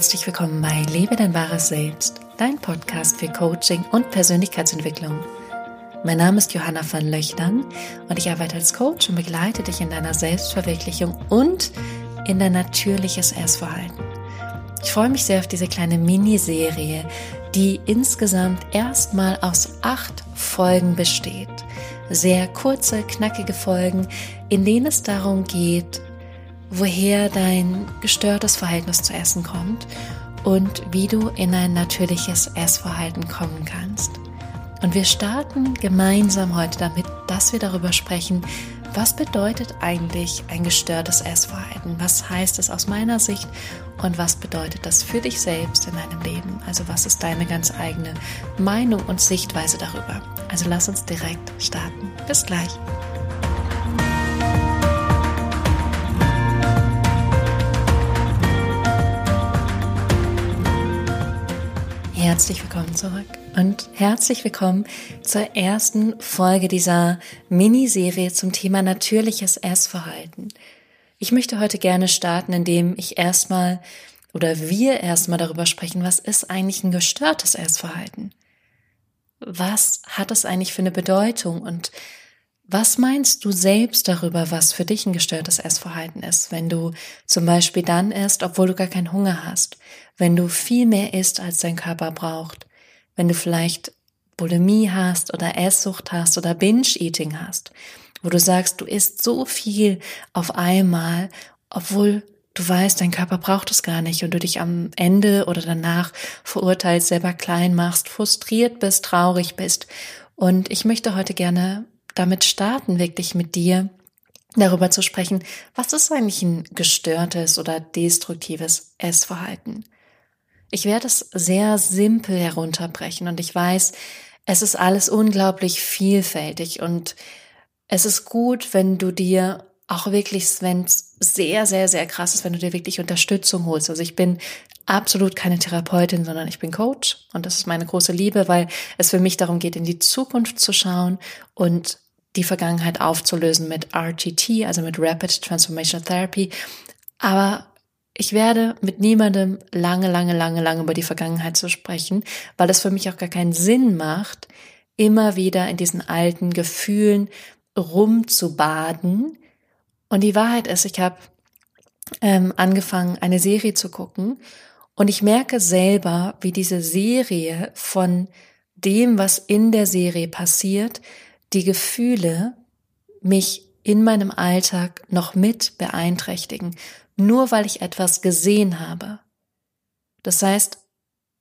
Herzlich willkommen bei Lebe dein wahres Selbst, dein Podcast für Coaching und Persönlichkeitsentwicklung. Mein Name ist Johanna van Löchtern und ich arbeite als Coach und begleite dich in deiner Selbstverwirklichung und in dein natürliches Essverhalten. Ich freue mich sehr auf diese kleine Miniserie, die insgesamt erstmal aus acht Folgen besteht. Sehr kurze, knackige Folgen, in denen es darum geht, woher dein gestörtes Verhältnis zu Essen kommt und wie du in ein natürliches Essverhalten kommen kannst. Und wir starten gemeinsam heute damit, dass wir darüber sprechen, was bedeutet eigentlich ein gestörtes Essverhalten? Was heißt es aus meiner Sicht und was bedeutet das für dich selbst in deinem Leben? Also was ist deine ganz eigene Meinung und Sichtweise darüber? Also lass uns direkt starten. Bis gleich. Herzlich willkommen zurück und herzlich willkommen zur ersten Folge dieser Miniserie zum Thema natürliches Essverhalten. Ich möchte heute gerne starten, indem ich erstmal oder wir erstmal darüber sprechen, was ist eigentlich ein gestörtes Essverhalten? Was hat es eigentlich für eine Bedeutung und was meinst du selbst darüber, was für dich ein gestörtes Essverhalten ist, wenn du zum Beispiel dann isst, obwohl du gar keinen Hunger hast, wenn du viel mehr isst, als dein Körper braucht, wenn du vielleicht Bulimie hast oder Esssucht hast oder Binge-Eating hast, wo du sagst, du isst so viel auf einmal, obwohl du weißt, dein Körper braucht es gar nicht und du dich am Ende oder danach verurteilt, selber klein machst, frustriert bist, traurig bist. Und ich möchte heute gerne damit starten, wirklich mit dir darüber zu sprechen, was ist eigentlich ein gestörtes oder destruktives Essverhalten? Ich werde es sehr simpel herunterbrechen und ich weiß, es ist alles unglaublich vielfältig und es ist gut, wenn du dir auch wirklich, wenn es sehr, sehr, sehr krass ist, wenn du dir wirklich Unterstützung holst. Also ich bin absolut keine Therapeutin, sondern ich bin Coach und das ist meine große Liebe, weil es für mich darum geht, in die Zukunft zu schauen und die Vergangenheit aufzulösen mit RTT, also mit Rapid Transformation Therapy. Aber ich werde mit niemandem lange, lange, lange, lange über die Vergangenheit zu sprechen, weil es für mich auch gar keinen Sinn macht, immer wieder in diesen alten Gefühlen rumzubaden. Und die Wahrheit ist, ich habe ähm, angefangen, eine Serie zu gucken und ich merke selber, wie diese Serie von dem, was in der Serie passiert, die Gefühle mich in meinem Alltag noch mit beeinträchtigen, nur weil ich etwas gesehen habe. Das heißt,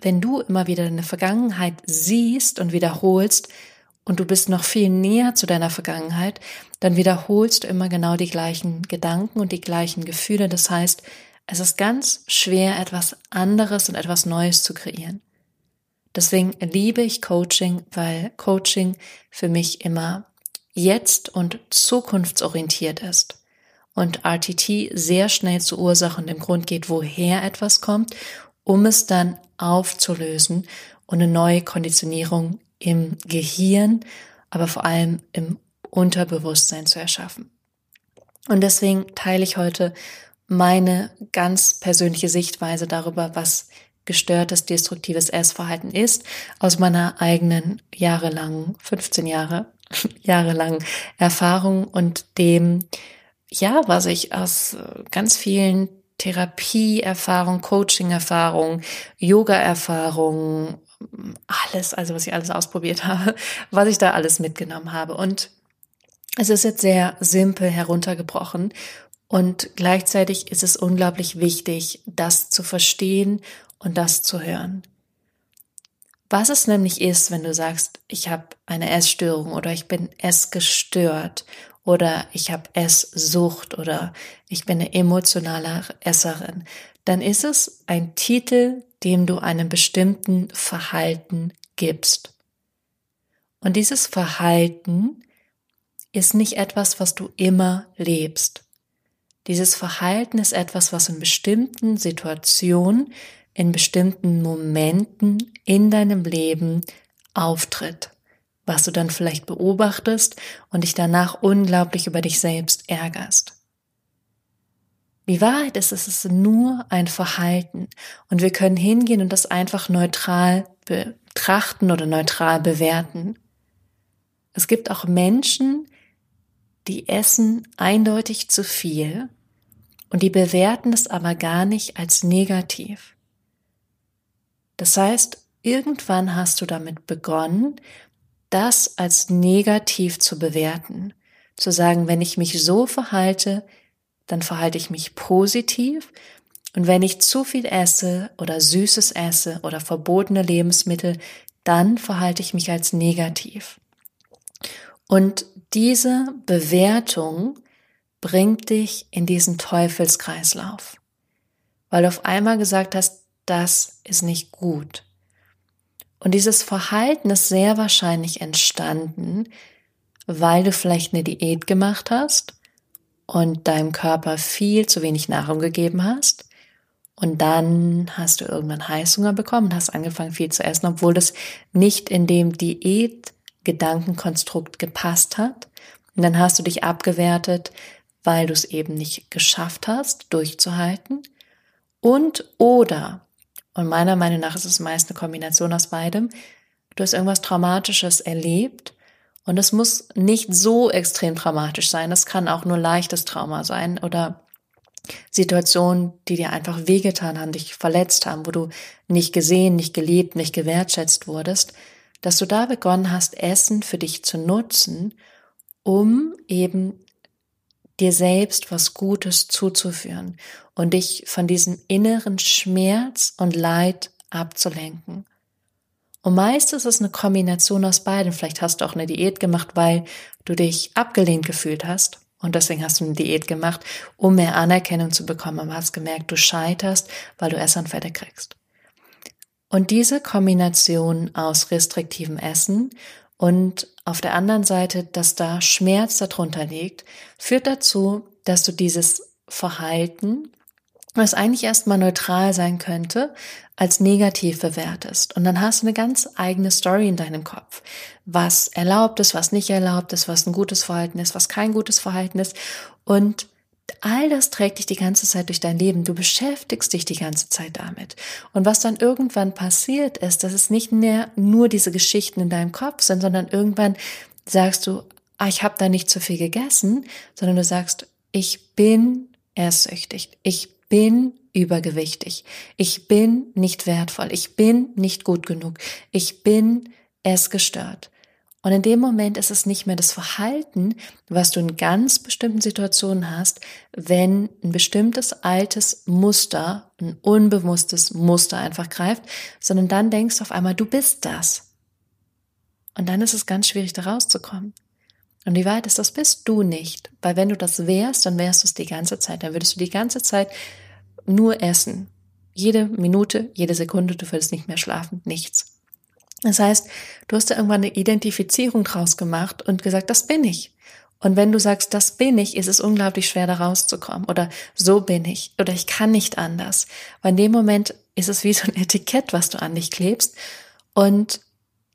wenn du immer wieder deine Vergangenheit siehst und wiederholst und du bist noch viel näher zu deiner Vergangenheit, dann wiederholst du immer genau die gleichen Gedanken und die gleichen Gefühle. Das heißt, es ist ganz schwer, etwas anderes und etwas Neues zu kreieren. Deswegen liebe ich Coaching, weil Coaching für mich immer jetzt und zukunftsorientiert ist und RTT sehr schnell zu Ursache und dem Grund geht, woher etwas kommt, um es dann aufzulösen und eine neue Konditionierung im Gehirn, aber vor allem im Unterbewusstsein zu erschaffen. Und deswegen teile ich heute meine ganz persönliche Sichtweise darüber, was gestörtes, destruktives Essverhalten ist, aus meiner eigenen jahrelangen, 15 Jahre, jahrelangen Erfahrung und dem, ja, was ich aus ganz vielen Therapieerfahrung, Coaching-Erfahrung, Yoga-Erfahrung, alles, also was ich alles ausprobiert habe, was ich da alles mitgenommen habe. Und es ist jetzt sehr simpel heruntergebrochen und gleichzeitig ist es unglaublich wichtig, das zu verstehen und das zu hören. Was es nämlich ist, wenn du sagst, ich habe eine Essstörung oder ich bin essgestört oder ich habe Esssucht oder ich bin eine emotionale Esserin, dann ist es ein Titel, dem du einem bestimmten Verhalten gibst. Und dieses Verhalten ist nicht etwas, was du immer lebst. Dieses Verhalten ist etwas, was in bestimmten Situationen in bestimmten Momenten in deinem Leben auftritt, was du dann vielleicht beobachtest und dich danach unglaublich über dich selbst ärgerst. Die Wahrheit ist, es ist nur ein Verhalten und wir können hingehen und das einfach neutral betrachten oder neutral bewerten. Es gibt auch Menschen, die essen eindeutig zu viel und die bewerten es aber gar nicht als negativ. Das heißt, irgendwann hast du damit begonnen, das als negativ zu bewerten, zu sagen, wenn ich mich so verhalte, dann verhalte ich mich positiv und wenn ich zu viel esse oder Süßes esse oder verbotene Lebensmittel, dann verhalte ich mich als negativ. Und diese Bewertung bringt dich in diesen Teufelskreislauf, weil du auf einmal gesagt hast, das ist nicht gut. Und dieses Verhalten ist sehr wahrscheinlich entstanden, weil du vielleicht eine Diät gemacht hast und deinem Körper viel zu wenig Nahrung gegeben hast. Und dann hast du irgendwann Heißhunger bekommen und hast angefangen viel zu essen, obwohl das nicht in dem Diät-Gedankenkonstrukt gepasst hat. Und dann hast du dich abgewertet, weil du es eben nicht geschafft hast, durchzuhalten. Und oder und meiner Meinung nach ist es meist eine Kombination aus beidem. Du hast irgendwas Traumatisches erlebt und es muss nicht so extrem traumatisch sein. Es kann auch nur leichtes Trauma sein oder Situationen, die dir einfach wehgetan haben, dich verletzt haben, wo du nicht gesehen, nicht geliebt, nicht gewertschätzt wurdest, dass du da begonnen hast, Essen für dich zu nutzen, um eben dir selbst was Gutes zuzuführen und dich von diesem inneren Schmerz und Leid abzulenken. Und meist ist es eine Kombination aus beiden. Vielleicht hast du auch eine Diät gemacht, weil du dich abgelehnt gefühlt hast. Und deswegen hast du eine Diät gemacht, um mehr Anerkennung zu bekommen. Aber hast gemerkt, du scheiterst, weil du Essanfälle kriegst. Und diese Kombination aus restriktivem Essen und auf der anderen Seite, dass da Schmerz darunter liegt, führt dazu, dass du dieses Verhalten, was eigentlich erstmal neutral sein könnte, als negativ bewertest. Und dann hast du eine ganz eigene Story in deinem Kopf, was erlaubt ist, was nicht erlaubt ist, was ein gutes Verhalten ist, was kein gutes Verhalten ist. Und all das trägt dich die ganze Zeit durch dein Leben. Du beschäftigst dich die ganze Zeit damit. Und was dann irgendwann passiert ist, dass es nicht mehr nur diese Geschichten in deinem Kopf sind, sondern irgendwann sagst du, ah, ich habe da nicht zu viel gegessen, sondern du sagst, ich bin esssüchtig, ich bin übergewichtig, ich bin nicht wertvoll, ich bin nicht gut genug, ich bin essgestört. Und in dem Moment ist es nicht mehr das Verhalten, was du in ganz bestimmten Situationen hast, wenn ein bestimmtes altes Muster, ein unbewusstes Muster einfach greift, sondern dann denkst du auf einmal, du bist das. Und dann ist es ganz schwierig, da rauszukommen. Und die Wahrheit ist, das bist du nicht. Weil wenn du das wärst, dann wärst du es die ganze Zeit. Dann würdest du die ganze Zeit nur essen. Jede Minute, jede Sekunde, du würdest nicht mehr schlafen, nichts. Das heißt, du hast da irgendwann eine Identifizierung draus gemacht und gesagt, das bin ich. Und wenn du sagst, das bin ich, ist es unglaublich schwer, da rauszukommen. Oder so bin ich. Oder ich kann nicht anders. Weil in dem Moment ist es wie so ein Etikett, was du an dich klebst. Und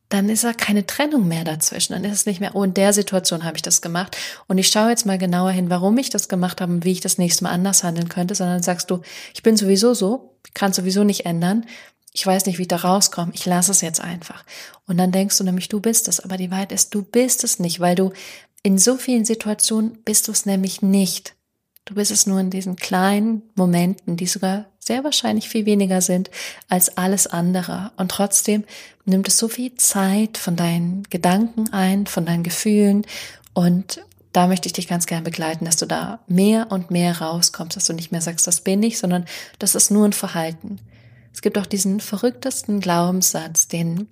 dann ist da keine Trennung mehr dazwischen. Dann ist es nicht mehr, oh, in der Situation habe ich das gemacht. Und ich schaue jetzt mal genauer hin, warum ich das gemacht habe und wie ich das nächste Mal anders handeln könnte, sondern sagst du, ich bin sowieso so, kann sowieso nicht ändern ich weiß nicht, wie ich da rauskomme, ich lasse es jetzt einfach. Und dann denkst du nämlich, du bist es, aber die Wahrheit ist, du bist es nicht, weil du in so vielen Situationen bist du es nämlich nicht. Du bist es nur in diesen kleinen Momenten, die sogar sehr wahrscheinlich viel weniger sind als alles andere. Und trotzdem nimmt es so viel Zeit von deinen Gedanken ein, von deinen Gefühlen. Und da möchte ich dich ganz gern begleiten, dass du da mehr und mehr rauskommst, dass du nicht mehr sagst, das bin ich, sondern das ist nur ein Verhalten. Es gibt auch diesen verrücktesten Glaubenssatz, den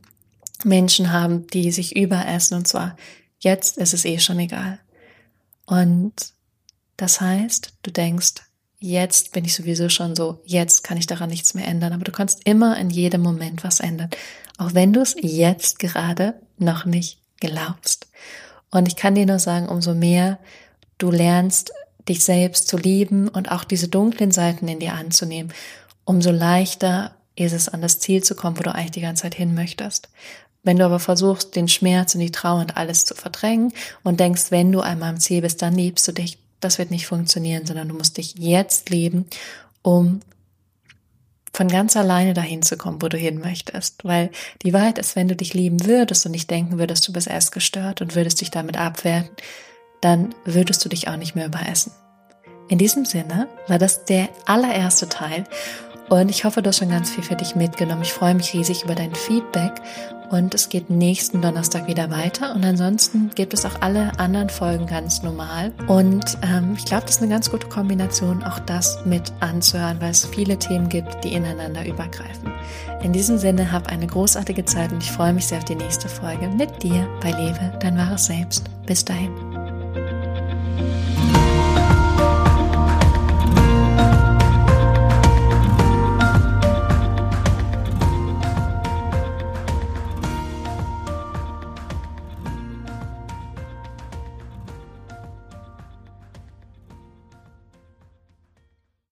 Menschen haben, die sich überessen, und zwar, jetzt ist es eh schon egal. Und das heißt, du denkst, jetzt bin ich sowieso schon so, jetzt kann ich daran nichts mehr ändern, aber du kannst immer in jedem Moment was ändern, auch wenn du es jetzt gerade noch nicht glaubst. Und ich kann dir nur sagen, umso mehr du lernst, dich selbst zu lieben und auch diese dunklen Seiten in dir anzunehmen, umso leichter ist es, an das Ziel zu kommen, wo du eigentlich die ganze Zeit hin möchtest. Wenn du aber versuchst, den Schmerz und die Trauer und alles zu verdrängen und denkst, wenn du einmal am Ziel bist, dann liebst du dich, das wird nicht funktionieren, sondern du musst dich jetzt leben, um von ganz alleine dahin zu kommen, wo du hin möchtest. Weil die Wahrheit ist, wenn du dich lieben würdest und nicht denken würdest, du bist erst gestört und würdest dich damit abwerten, dann würdest du dich auch nicht mehr überessen. In diesem Sinne war das der allererste Teil und ich hoffe, du hast schon ganz viel für dich mitgenommen. Ich freue mich riesig über dein Feedback und es geht nächsten Donnerstag wieder weiter. Und ansonsten gibt es auch alle anderen Folgen ganz normal. Und ähm, ich glaube, das ist eine ganz gute Kombination, auch das mit anzuhören, weil es viele Themen gibt, die ineinander übergreifen. In diesem Sinne, hab eine großartige Zeit und ich freue mich sehr auf die nächste Folge mit dir bei Lebe, dein wahres Selbst. Bis dahin.